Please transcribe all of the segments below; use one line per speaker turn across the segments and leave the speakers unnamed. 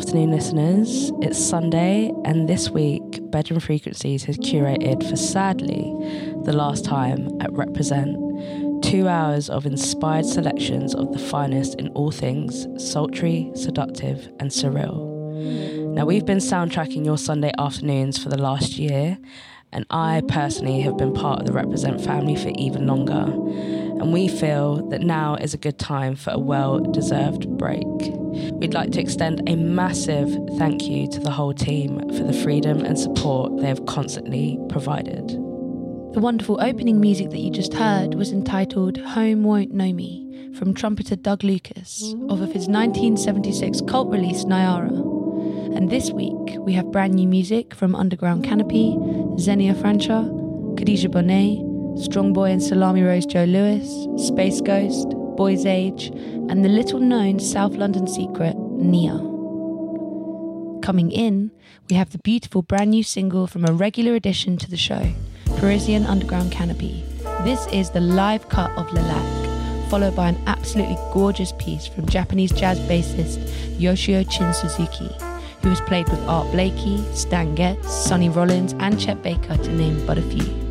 afternoon, listeners. It's Sunday, and this week, Bedroom Frequencies has curated for sadly the last time at Reprezent two hours of inspired selections of the finest in all things sultry, seductive, and surreal. Now, we've been soundtracking your Sunday afternoons for the last year, and I personally have been part of the Reprezent family for even longer. And we feel that now is a good time for a well deserved break. We'd like to extend a massive thank you to the whole team for the freedom and support they have constantly provided.
The wonderful opening music that you just heard was entitled Home Won't Know Me from trumpeter Doug Lucas off of his 1976 cult release Nyara. And this week we have brand new music from Underground Canopy, Xênia França, Kadhja Bonet, strongboi and Salami Rose Joe Louis, Space Ghost, Boys Age, and the little known South London secret, Nia. Coming in, we have the beautiful brand new single from a regular addition to the show, Parisian Underground Canopy. This is the live cut of Le Lac, followed by an absolutely gorgeous piece from Japanese jazz bassist Yoshio Chin Suzuki who has played with Art Blakey, Stan Getz, Sonny Rollins, and Chet Baker, to name but a few.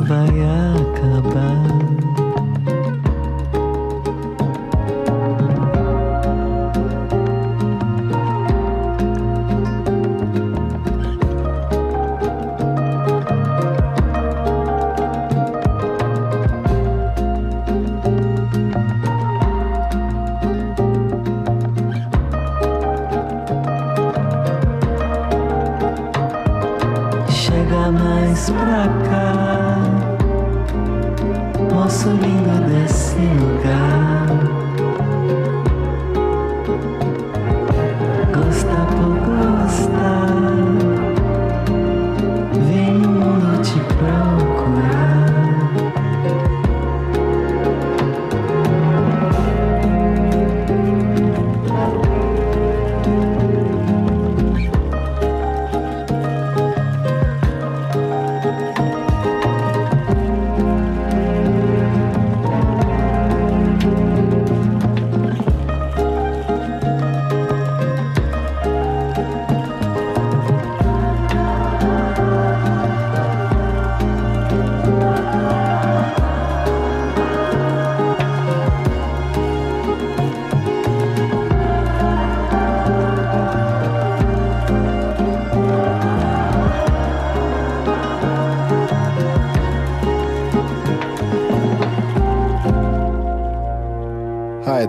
בים.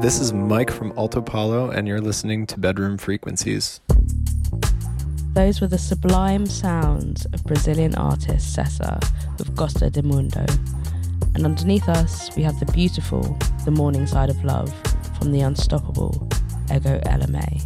This is Mike from Alto Palo, and you're listening to Bedroom Frequencies.
Those were the sublime sounds of Brazilian artist Sessa with Gostar do Mundo. And underneath us, we have the beautiful The Morning Side of Love from the unstoppable Ego
Ella May.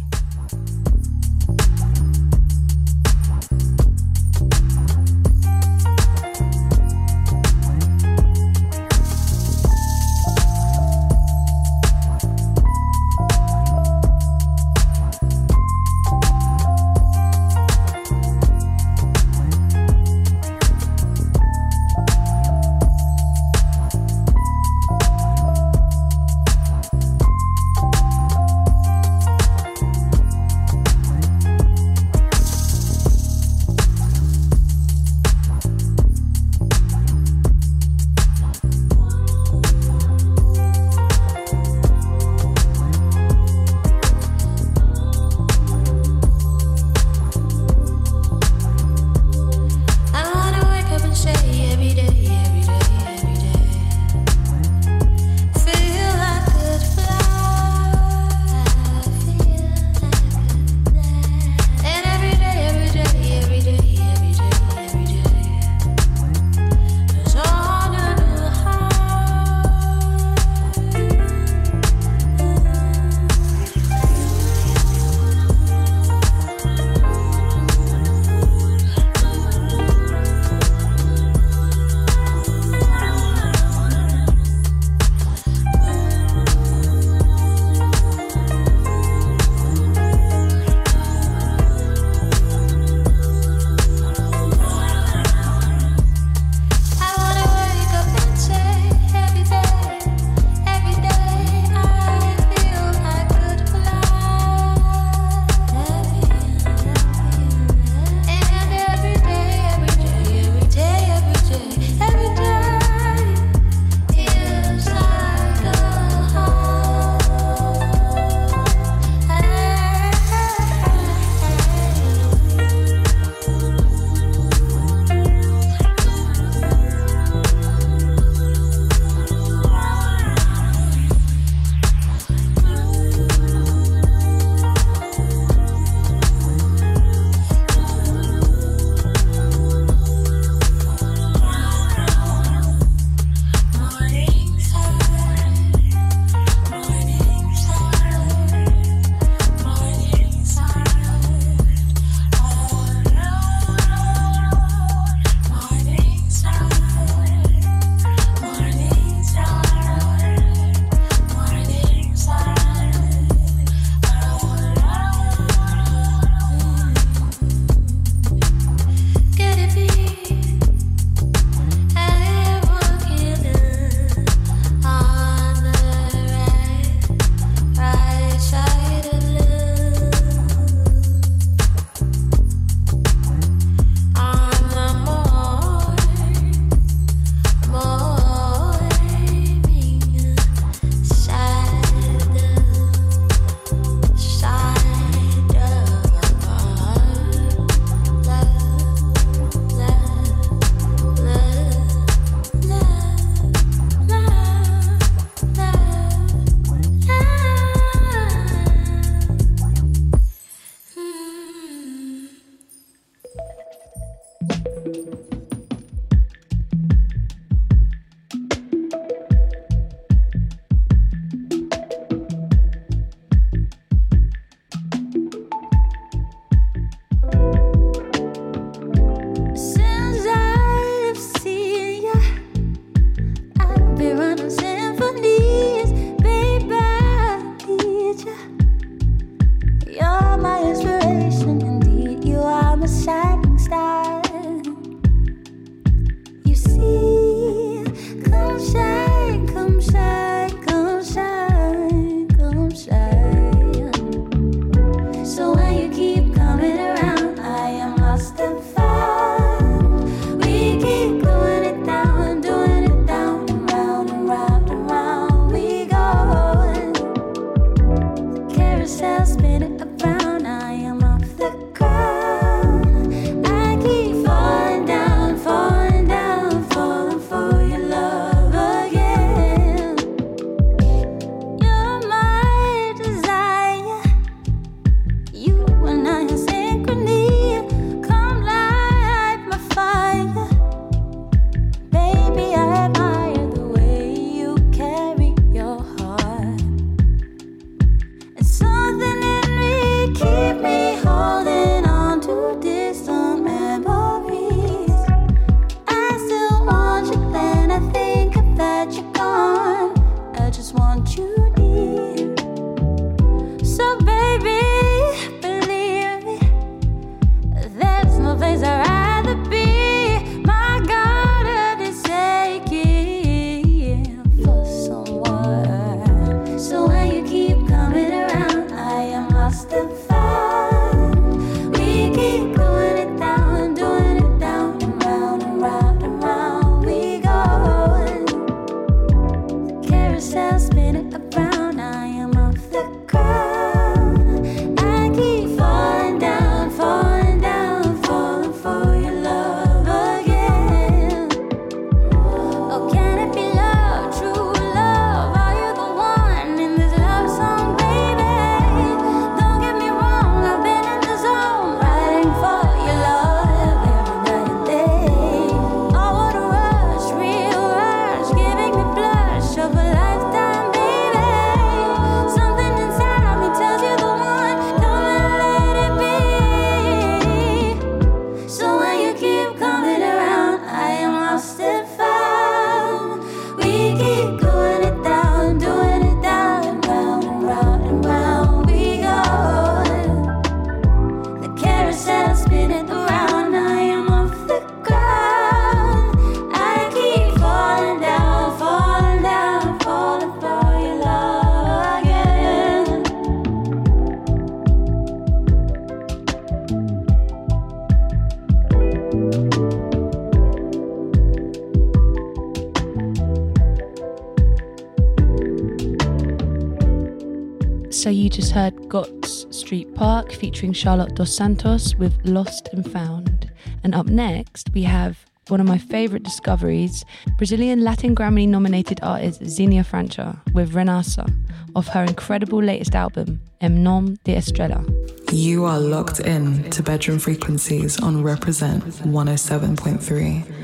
Featuring Charlotte Dos Santos with Lost and Found. And up next, we have one of my favorite discoveries, Brazilian Latin Grammy nominated artist Xênia França with Renascer of her incredible latest album, Em Nome da Estrela.
You are locked in to bedroom frequencies on Reprezent 107.3.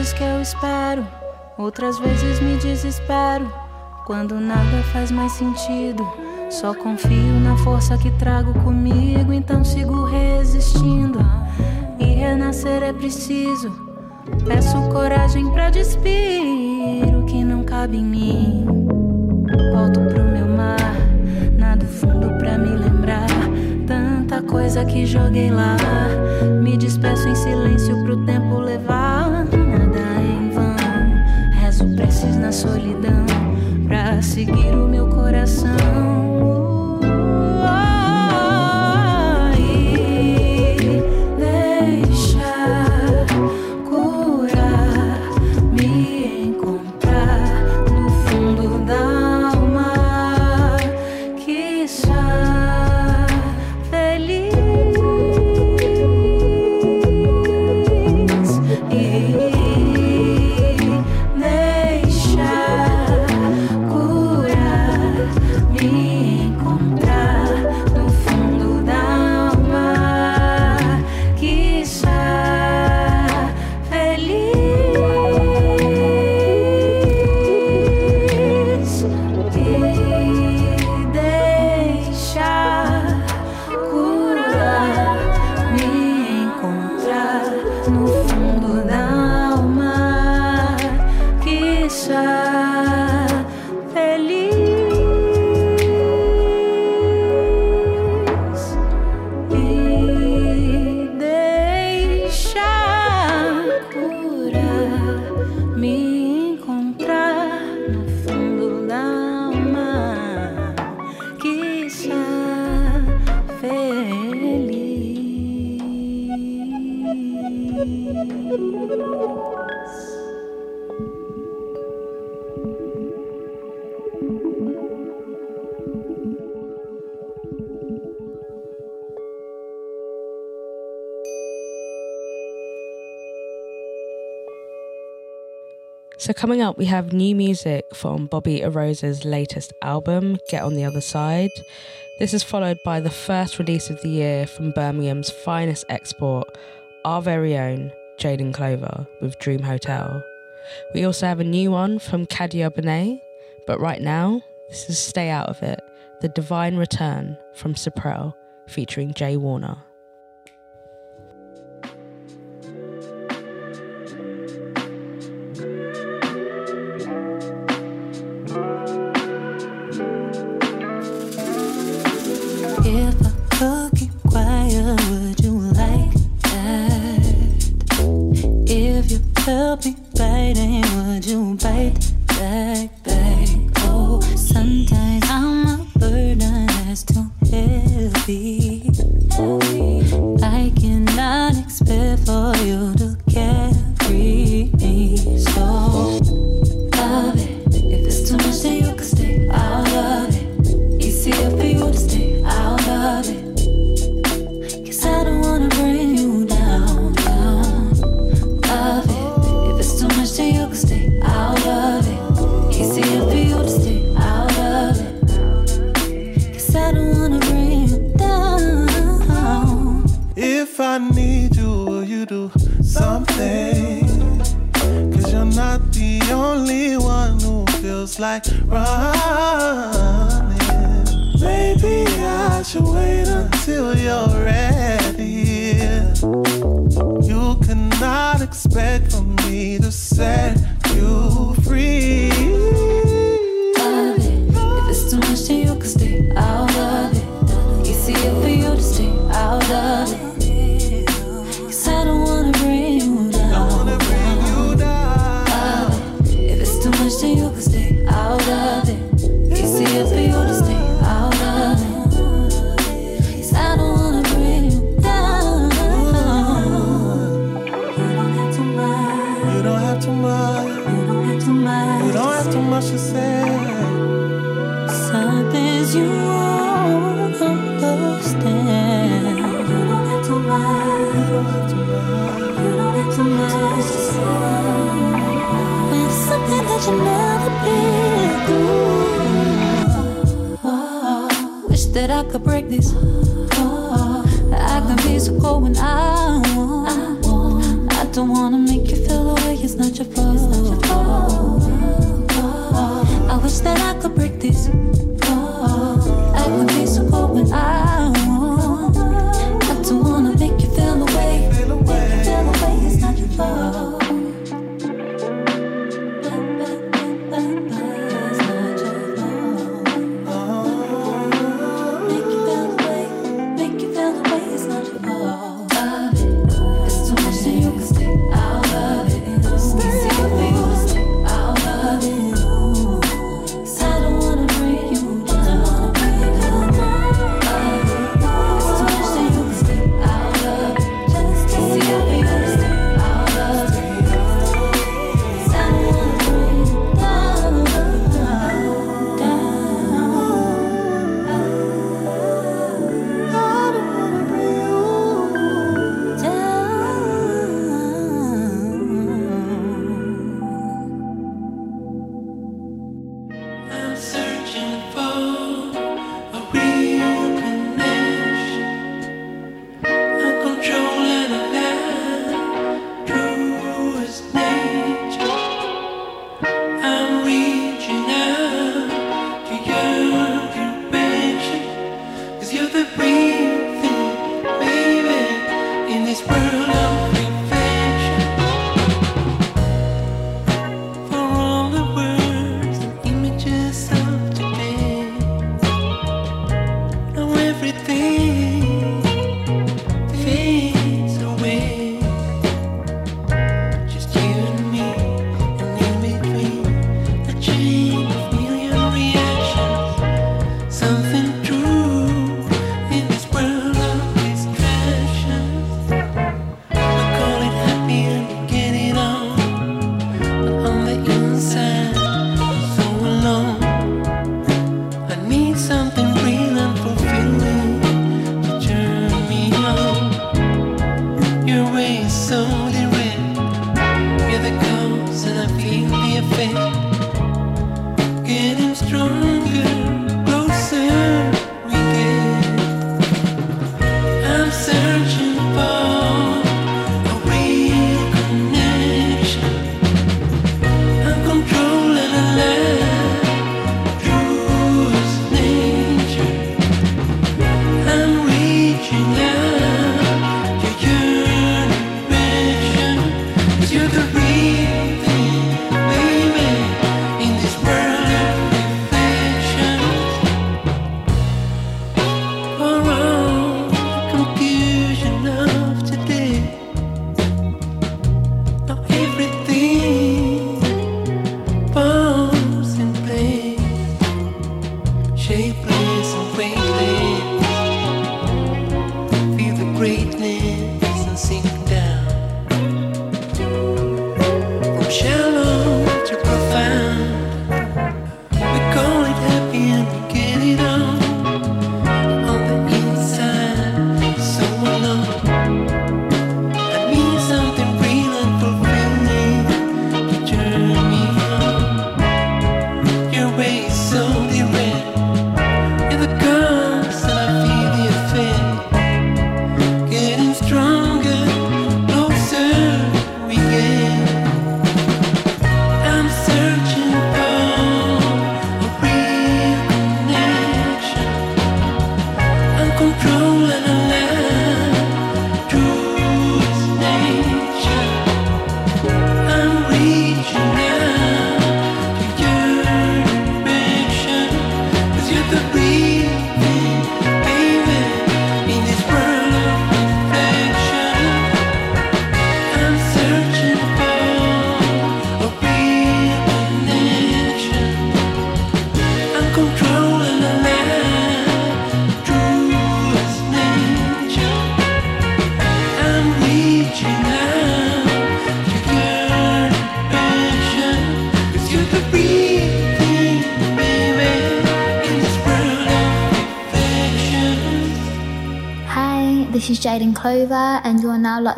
vezes que eu espero, outras vezes me desespero. Quando nada faz mais sentido, só confio na força que trago comigo, então sigo resistindo. E renascer é preciso. Peço coragem pra despir o que não cabe em mim. Volto pro meu mar, nado fundo pra me lembrar. Tanta coisa que joguei lá. Me despeço em silêncio pro tempo levar. Preces na solidão pra seguir o meu coração.
Coming up, we have new music from Bobby Oroza's latest album, Get on the Other Side. This is followed by the first release of the year from Birmingham's finest export, our very own Jaydonclover with Dream Hotel. We also have a new one from Kadhja Bonet, but right now, this is Stay Out of It,
The Divine Return from Sipprell featuring J Warner.
like
running. Maybe I should wait until you're ready. You cannot expect from me to set you free.
break this. heart. I can be so cold when I want. I don't wanna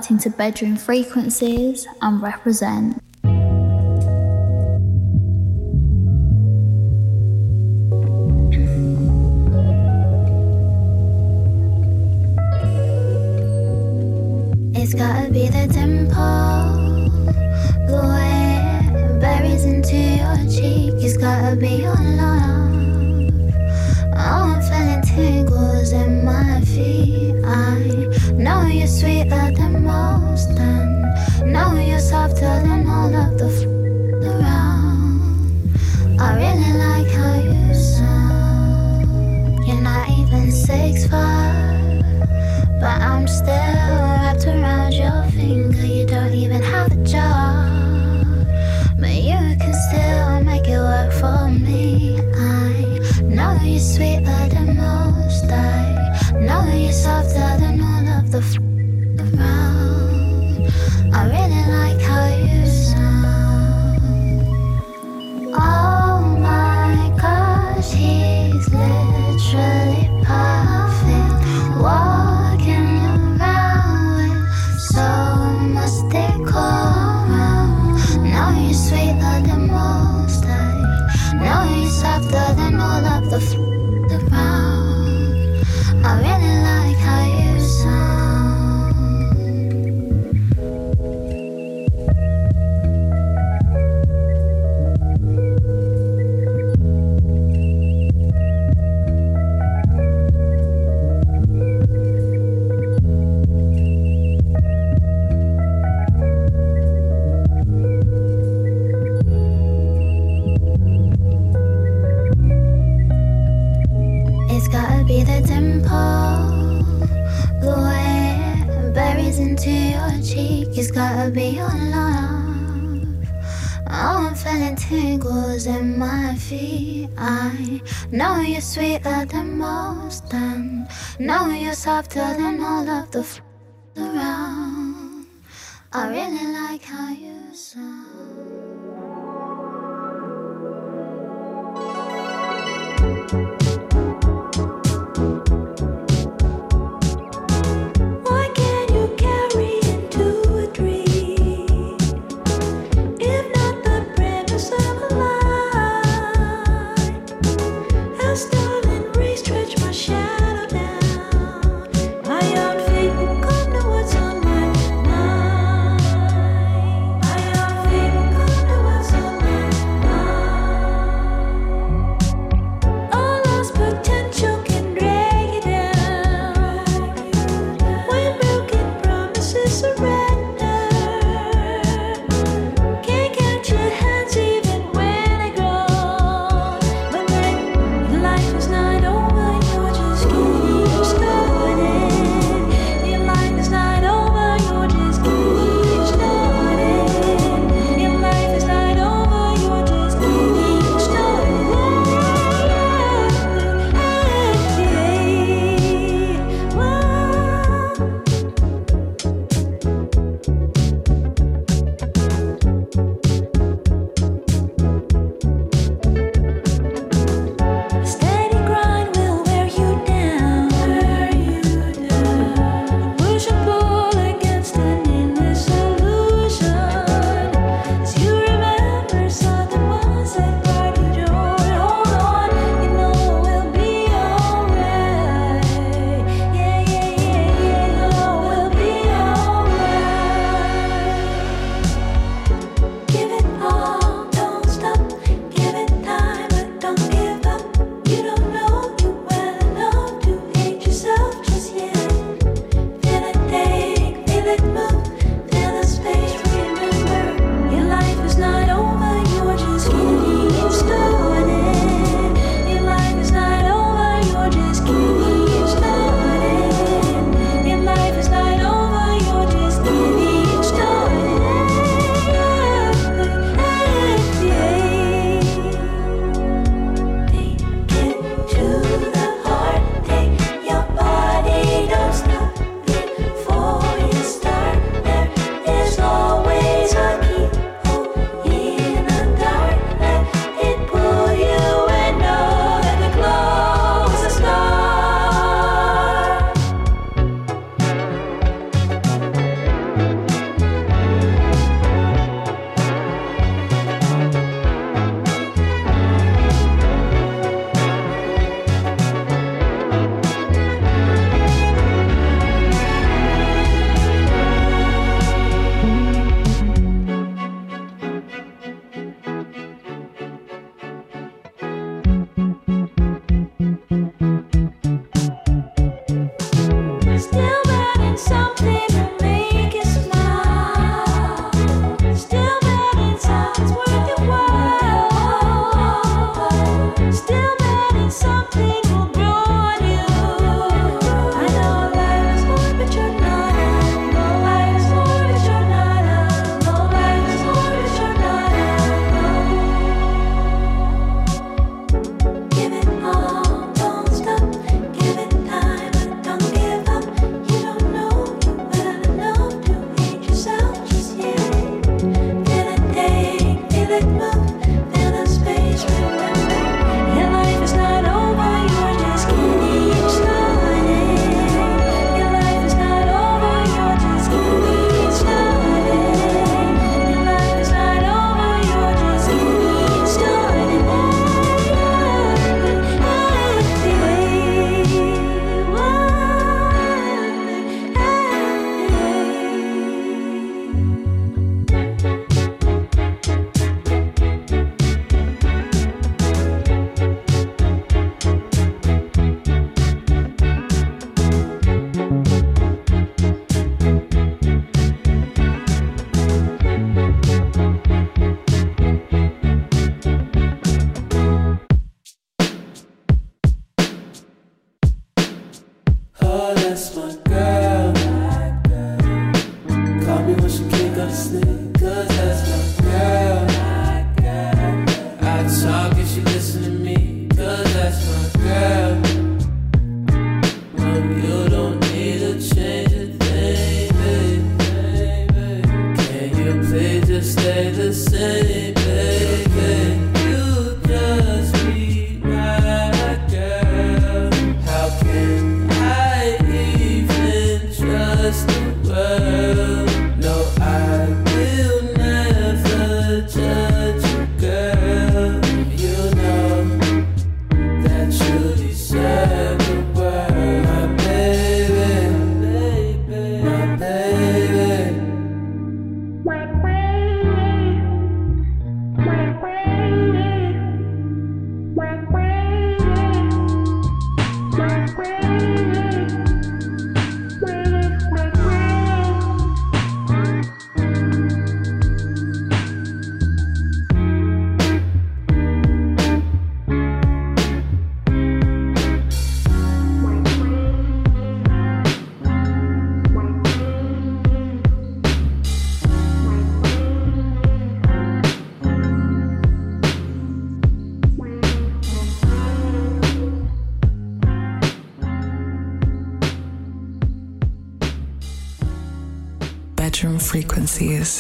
adapting to
bedroom frequencies and Reprezent Know you're sweeter than most, and know you're softer than all of the.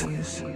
Frequencies.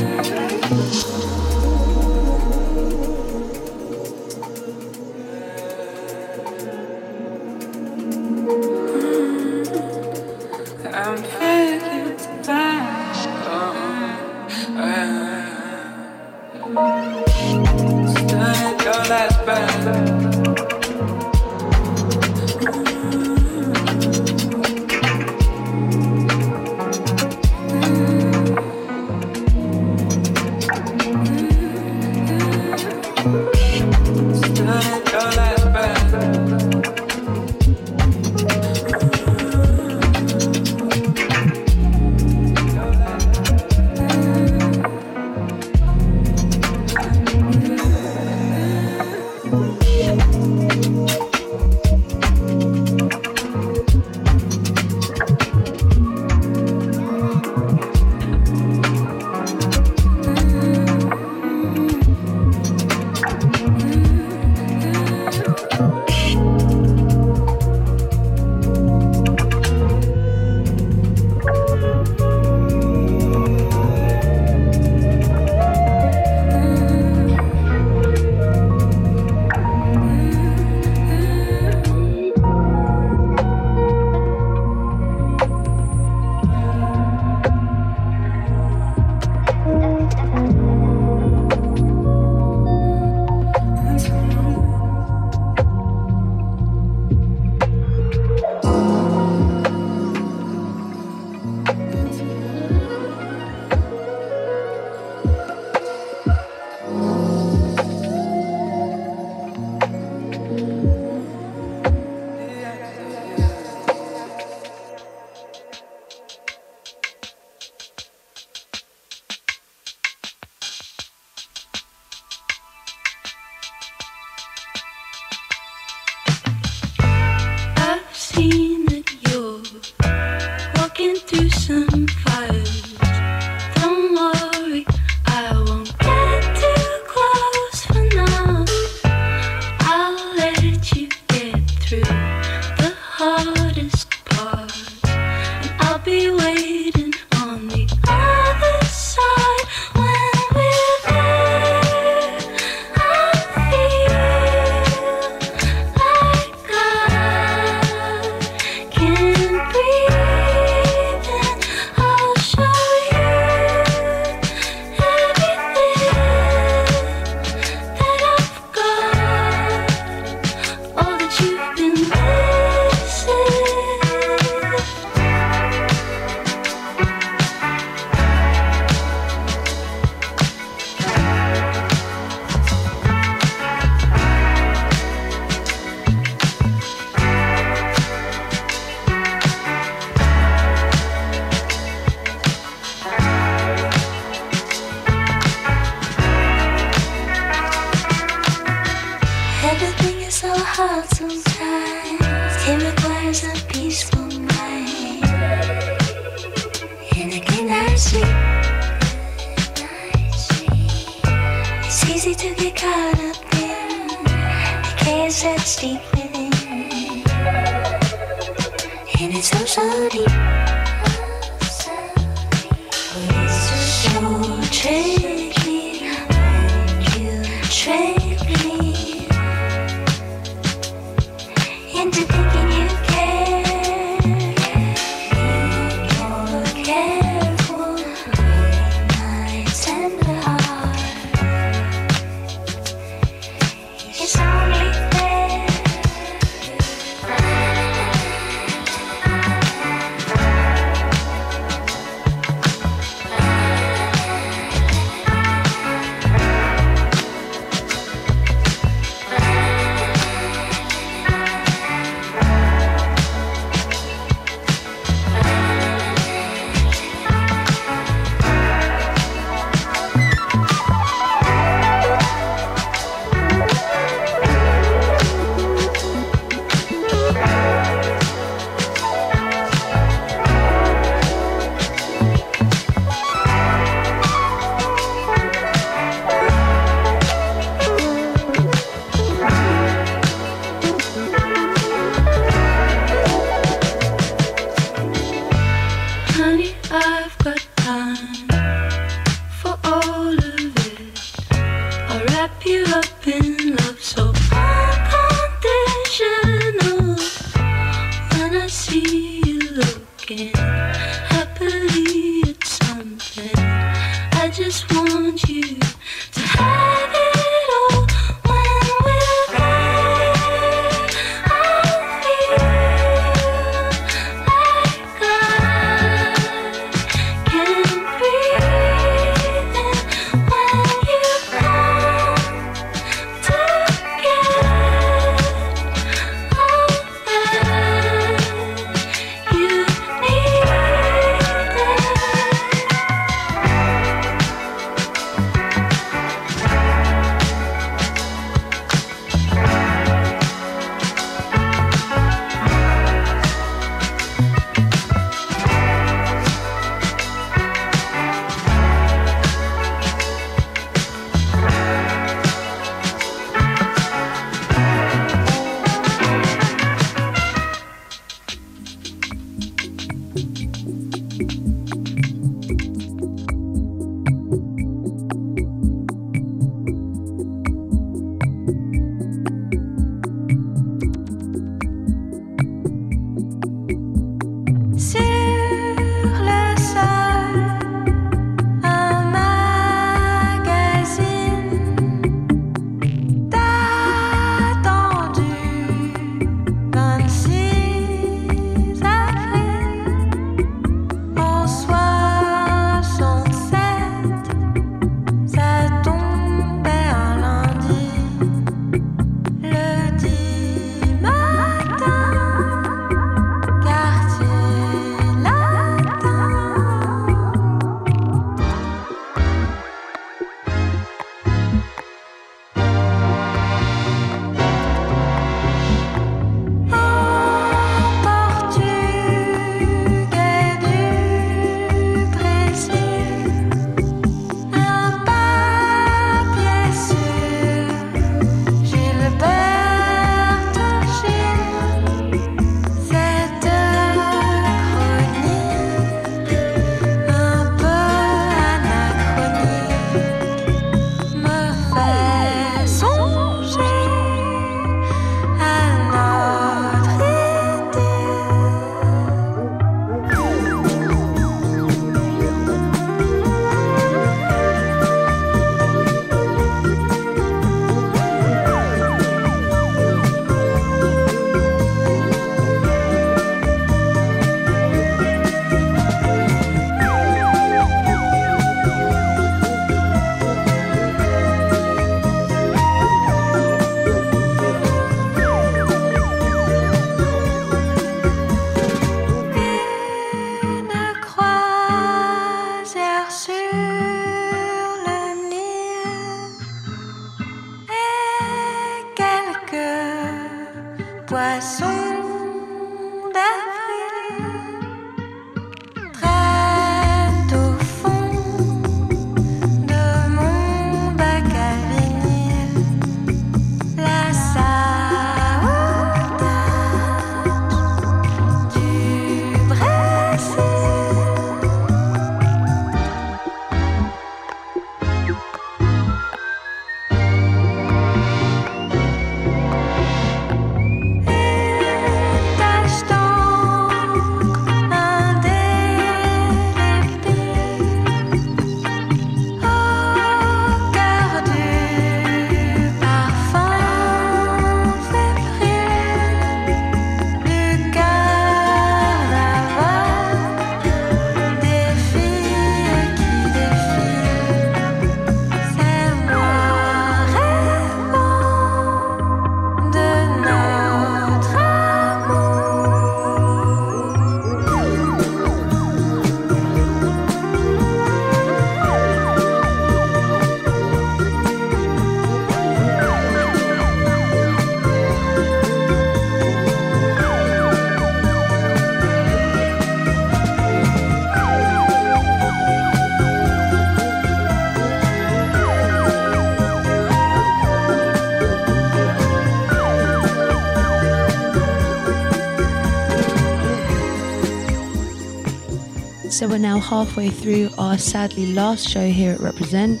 We're
now halfway through our sadly last show here at Reprezent,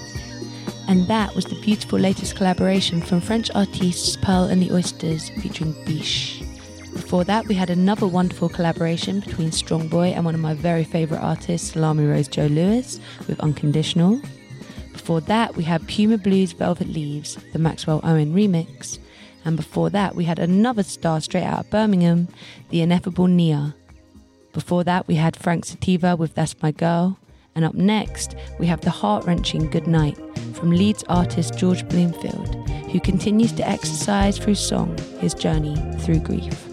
and that was the beautiful latest collaboration from French artists Pearl and the Oysters featuring Biche. Before that, we had another wonderful collaboration between strongboi and one of my very favourite artists, Salami Rose Joe Louis, with Unconditional. Before that, we had Puma Blue's Velvet Leaves, the Maxwell Owin remix. And before that, we had another star straight out of Birmingham, the ineffable Nia. Before that, we had Frank Sativa with That's My Girl. And up next, we have the heart wrenching Good Night from Leeds artist George Bloomfield, who continues to exercise through song his journey through grief.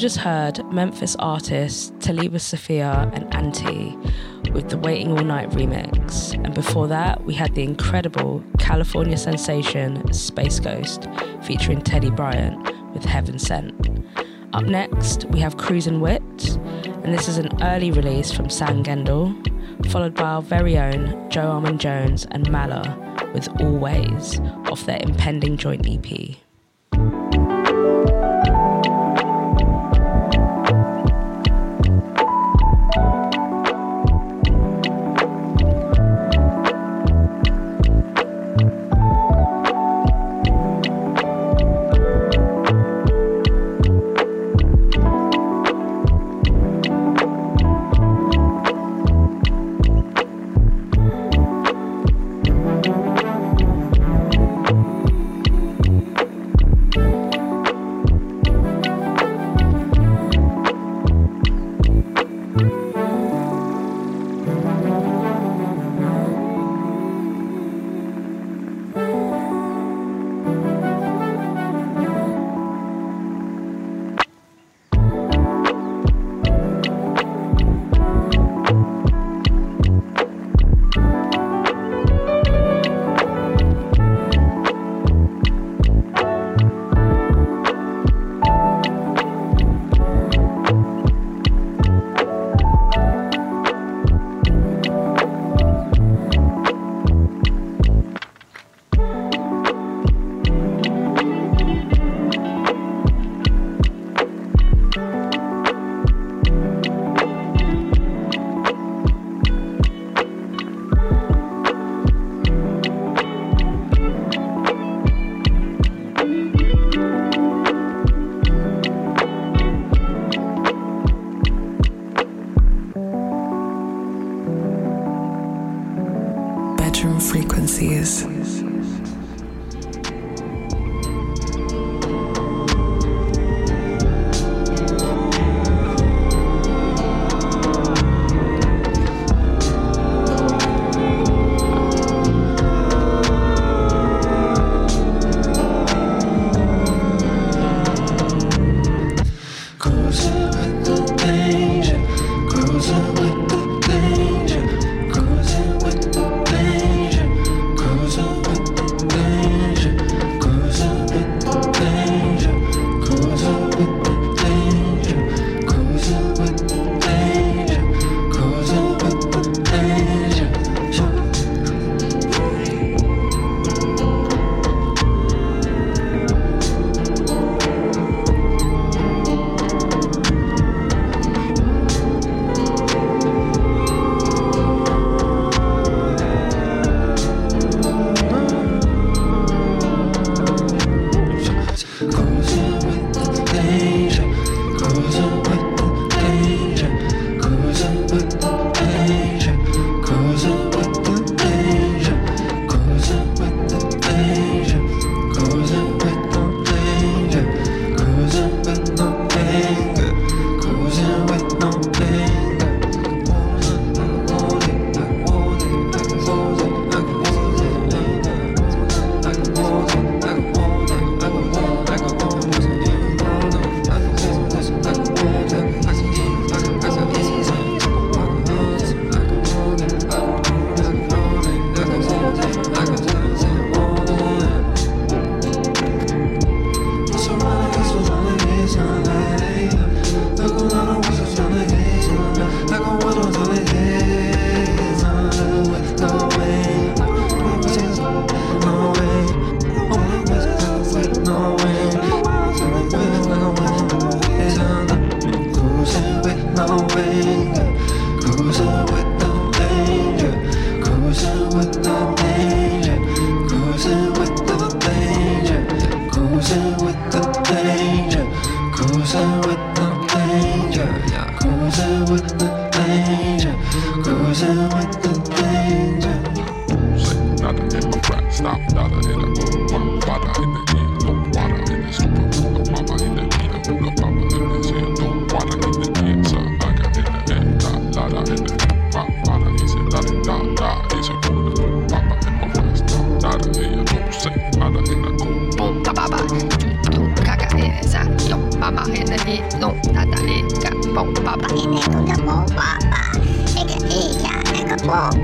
just heard Memphis artists Talibah Safiyah and A.N.T.E with the Waiting All Night remix. And before that, we had the incredible California sensation Space Ghost featuring Teddy Bryant with Heaven Sent. Up next, we have Cruzin Wit, and this is an early release from Sam Gendel, followed by our very own Joe Armon-Jones and Mala with All Ways off their impending joint EP.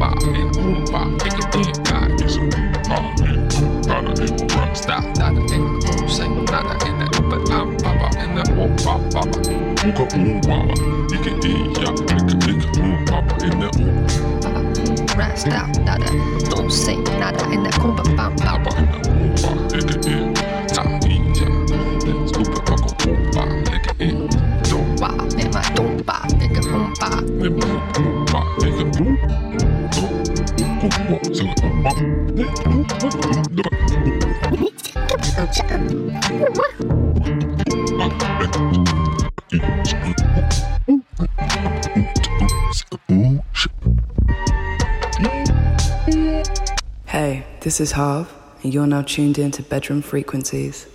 Nigga, bong.
Bop in the boom in God is a bop in Nada in the run stop, nada in boom sing, nada in the but I'm baba in the bop baba. Ooga ooh baba, nigga, yeah, nigga, nigga, ooh baba in the ooh.
Rest out, nada, don't say nada in the kumba bam bam.
Baba in the ooh bop, nigga, in time, yeah. Stupid uncle ooh bop, nigga, in don't
Wow, in don't bop, nigga, boom bop.
Let me
this is Harv, and you're now tuned in to Bedroom Frequencies.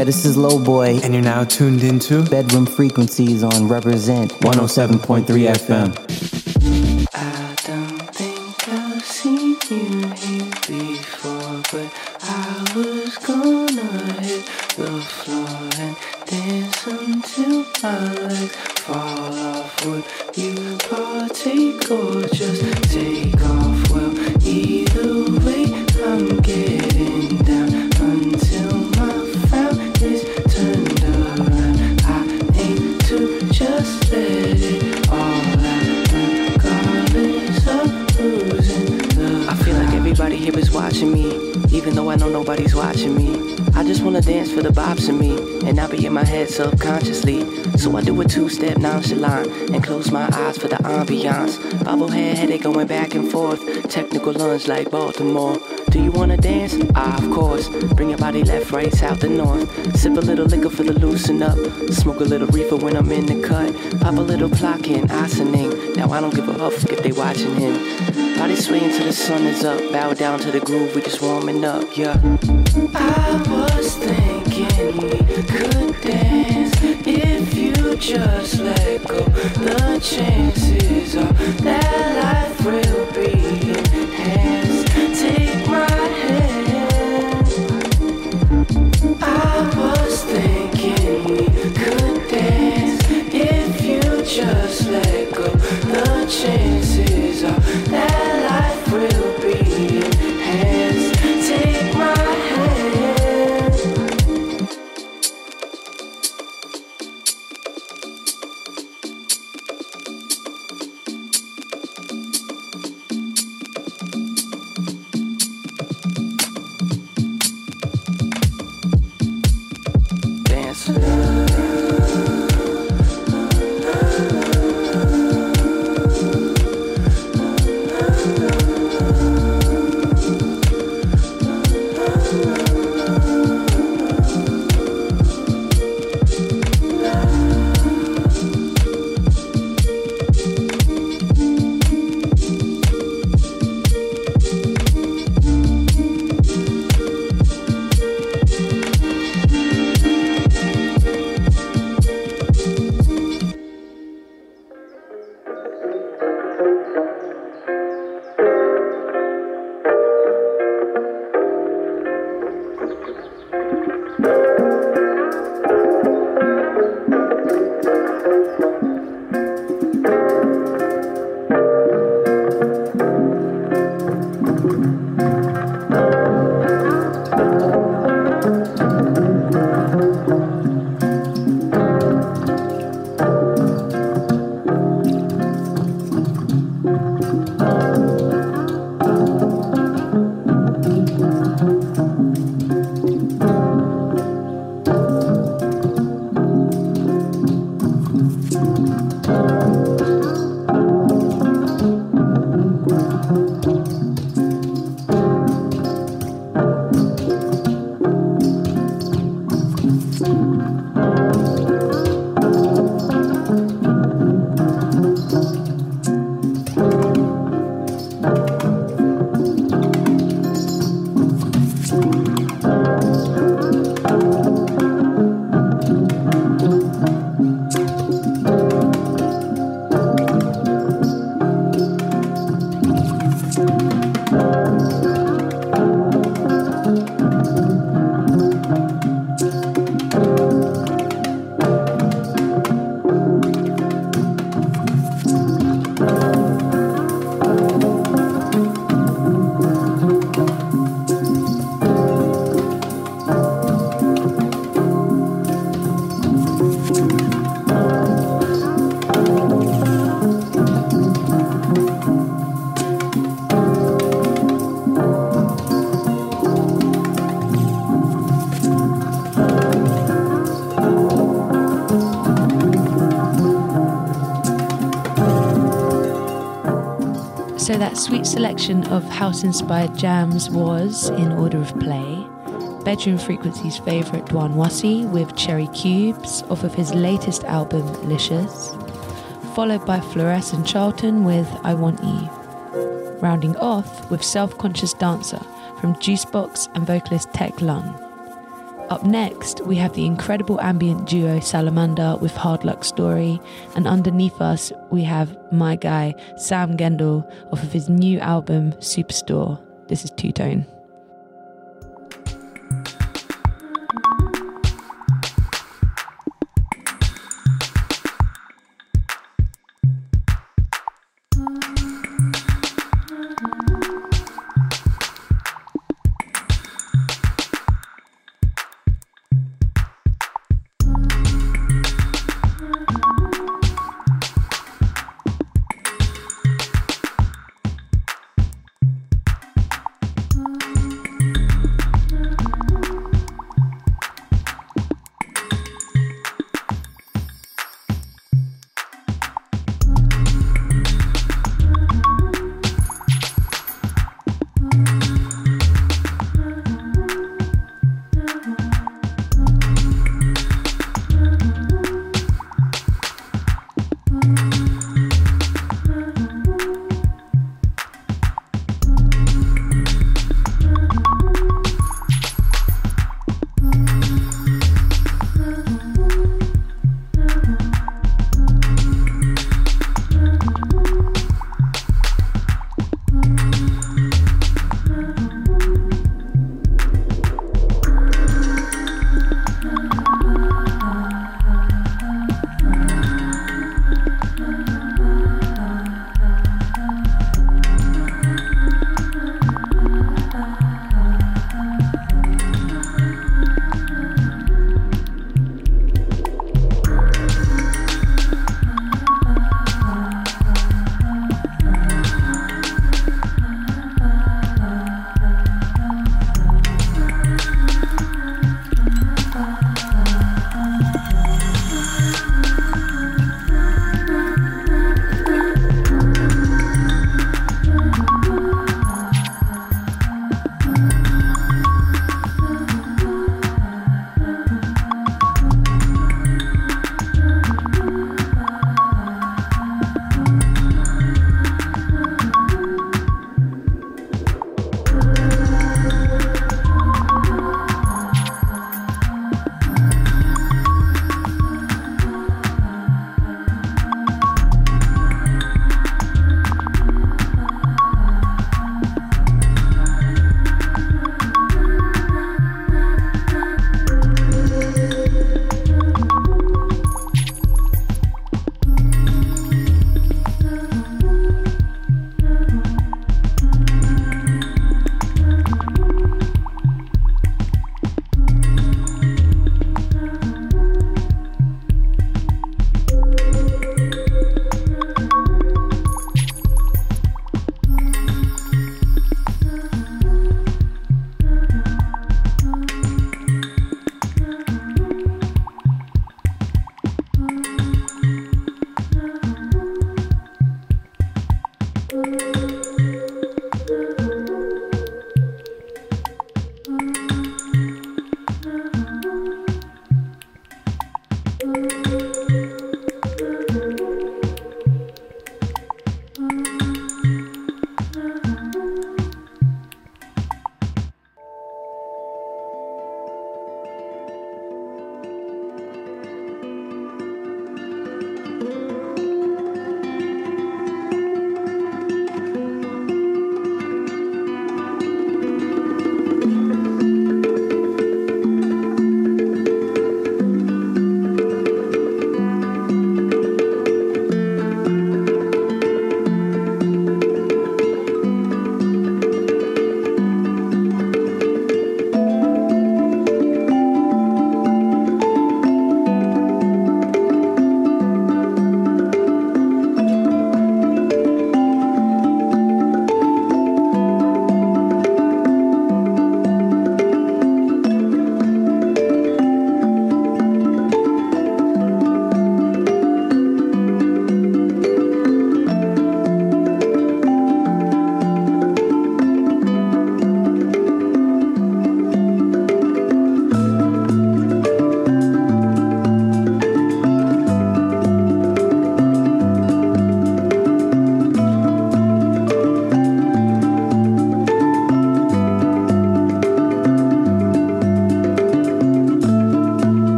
Yeah, this is Low Boy.
And you're now tuned into
Bedroom Frequencies on Reprezent 107.3 FM.
I don't think I've seen you before, but I was gonna hit the floor and dance until my legs fall off. Would you partake or just take off? Well, either way, I'm getting here is watching me, even though I know nobody's watching me. I just wanna dance for the bops in me, and I be in my head subconsciously. So I do a two-step nonchalant and close my eyes for the ambiance. Bobblehead headache going back and forth, technical lunge like Baltimore. Do you wanna dance? Ah, of course. Bring your body left, right, south, and north. Sip a little liquor for the loosen up. Smoke a little reefer when I'm in the cut. Pop a little clock in, asaning. Now I don't give a huff if they watching him. Body swaying till the sun is up. Bow down to the groove, we just warming up, yeah. I was thinking we could dance if you just let go. The chances are that life will be let go. The chances are
sweet selection of house-inspired jams was, in order of play, Bedroom Frequency's favourite Duan Wasi with Cherry Cubes off of his latest album Licious, followed by Fluorescent Charlton with I Want You, rounding off with Self-Conscious Dancer from Juicebox and vocalist TEK.LUN. Up next, we have the incredible ambient duo Salamanda with Hard Luck Story, and underneath us, we have my guy Sam Gendel off of his new album Superstore. This is Two Tone.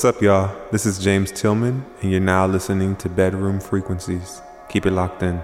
What's up, y'all? This is James Tillman, and you're now listening to Bedroom Frequencies. Keep it locked in.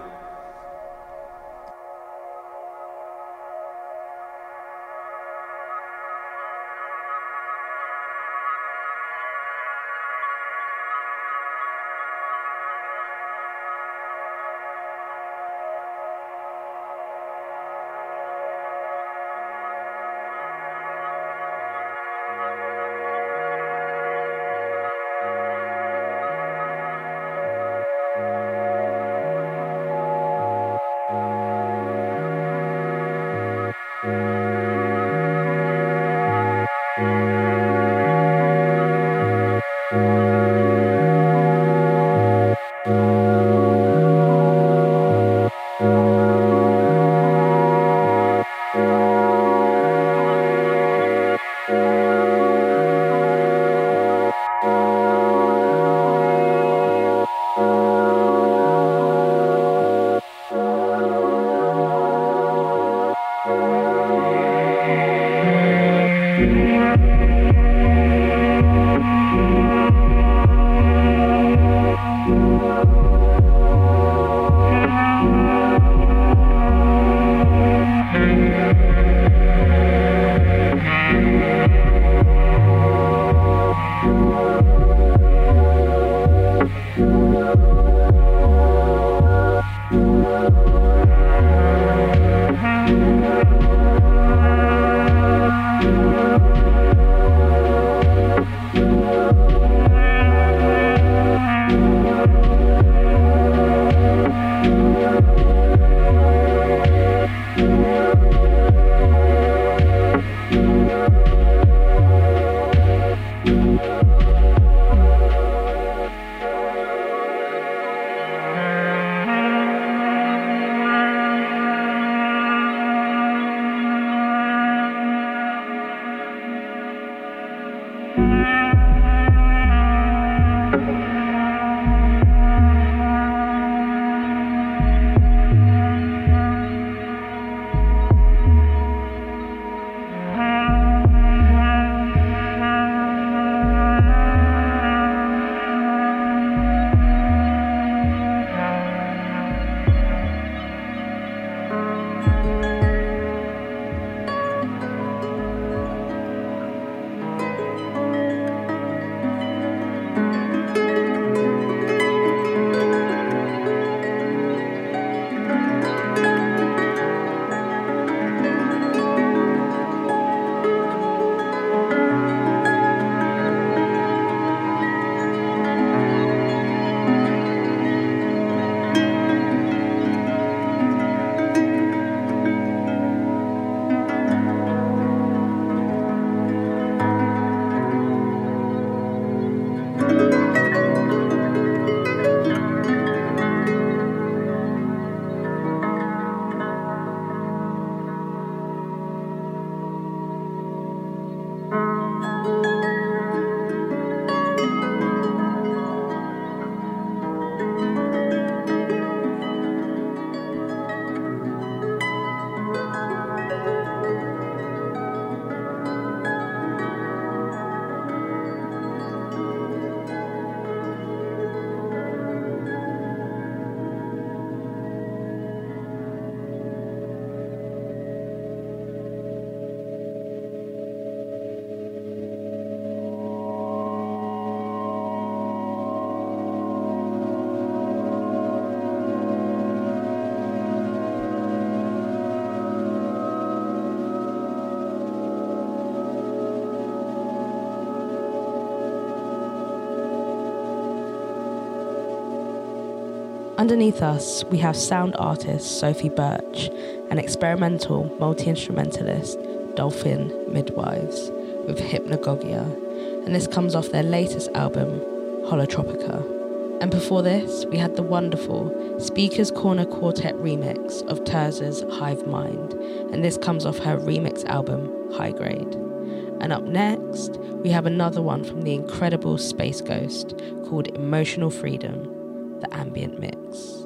Underneath us, we have sound artist Sophie Birch and experimental multi instrumentalist Dolphin Midwives with Hypnagogia, and this comes off their latest album, Holotropica. And before this, we had the wonderful Speakers Corner Quartet remix of Tirzah's Hive Mind, and this comes off her remix album, Highgrade. And up next, we have another one from the incredible Space Ghost called Emotional Freedom, the ambient mix.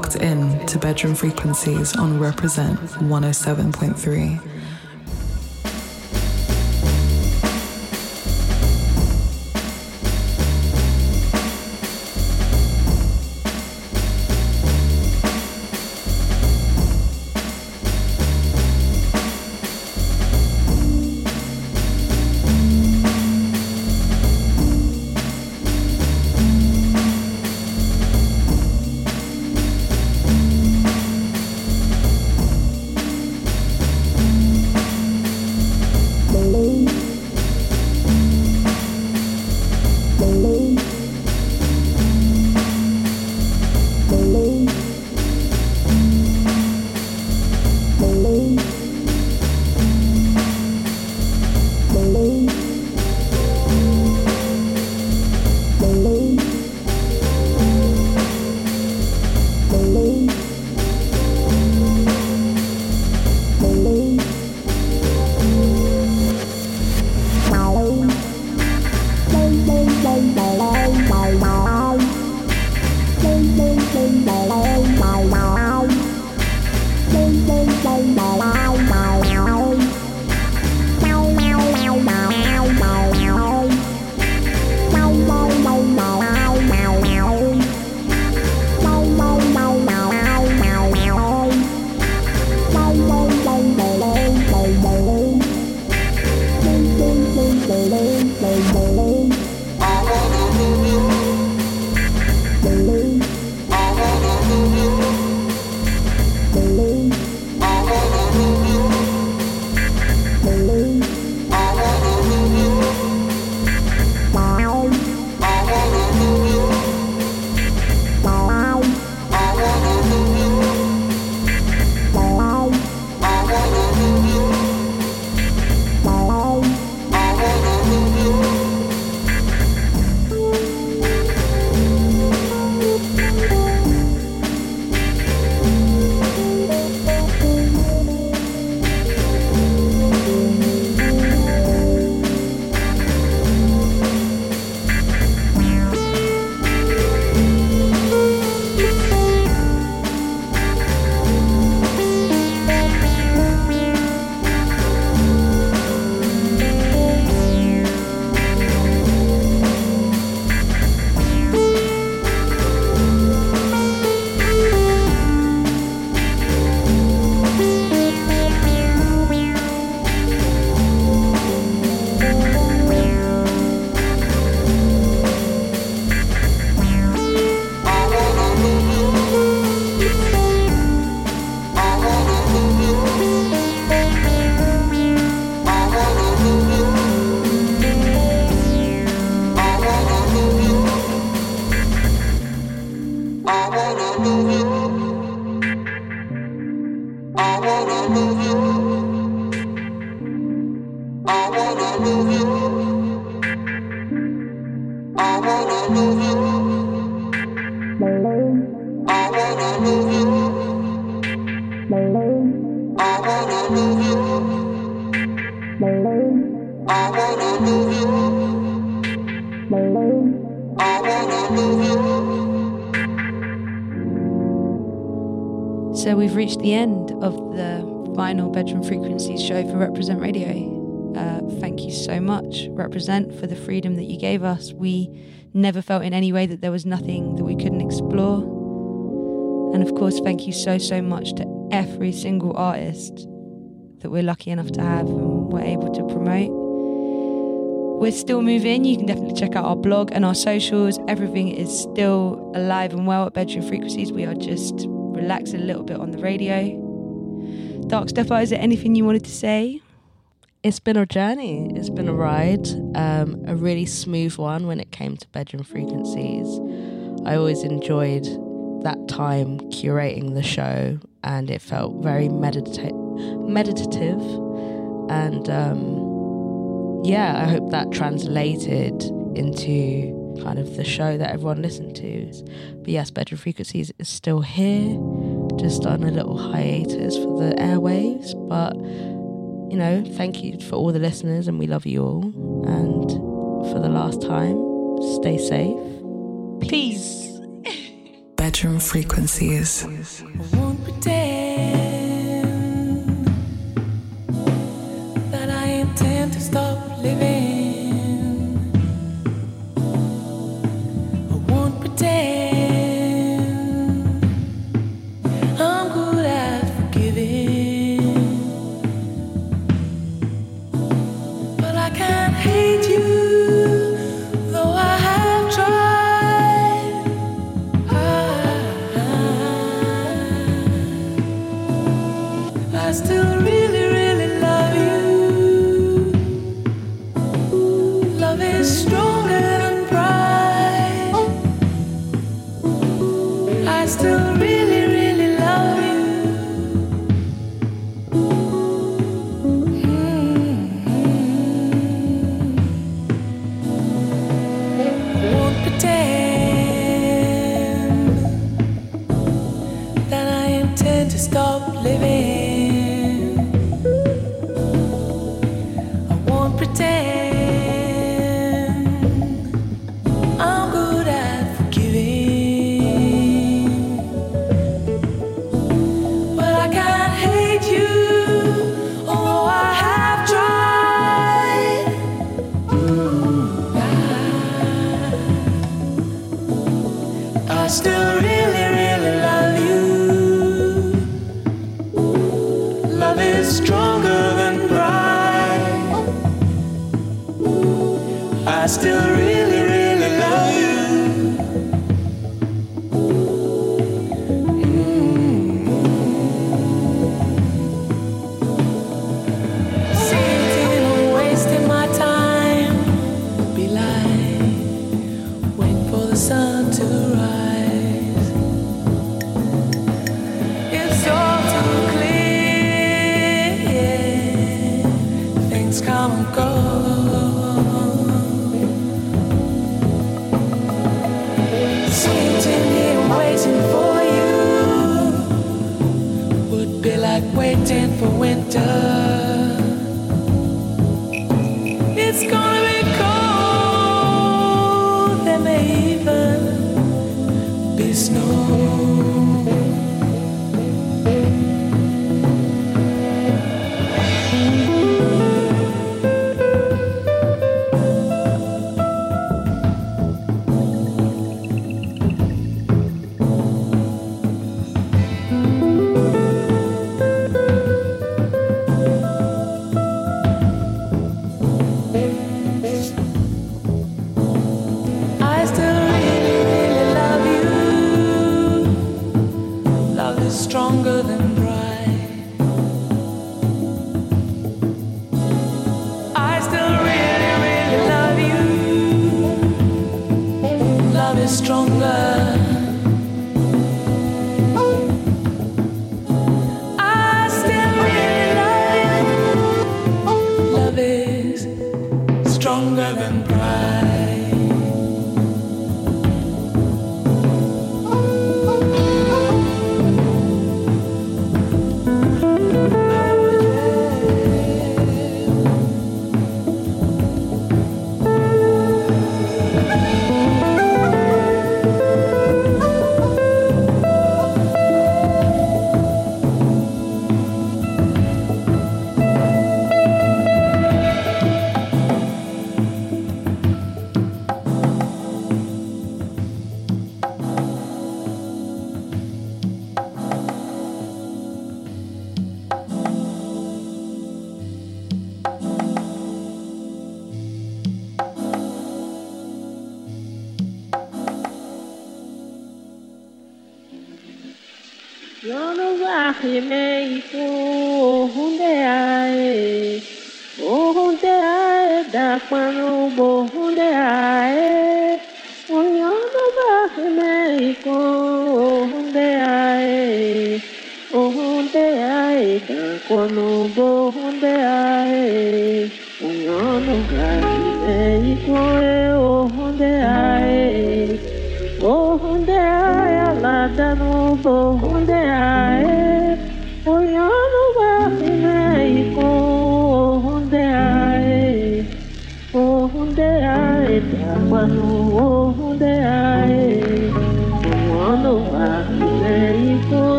Locked in to bedroom frequencies on Reprezent 107.3.
Reprezent, for the freedom that you gave us. We never felt in any way that there was nothing that we couldn't explore. And of course, thank you so, so much to every single artist that we're lucky enough to have and we're able to promote. We're still moving. You can definitely check out our blog and our socials. Everything is still alive and well at Bedroom Frequencies. We are just relaxing a little bit on the radio. Dark Stepper, is there anything you wanted to say?
It's been a journey. It's been a ride. Um, a really smooth one when it came to bedroom frequencies. I always enjoyed that time curating the show, and it felt very medita- meditative. And um, yeah, I hope that translated into kind of the show that everyone listened to. But yes, bedroom frequencies is still here, just on a little hiatus for the airwaves, but you know, thank you for all the listeners and we love you all. And for the last time, stay safe.
Peace.
Bedroom frequencies.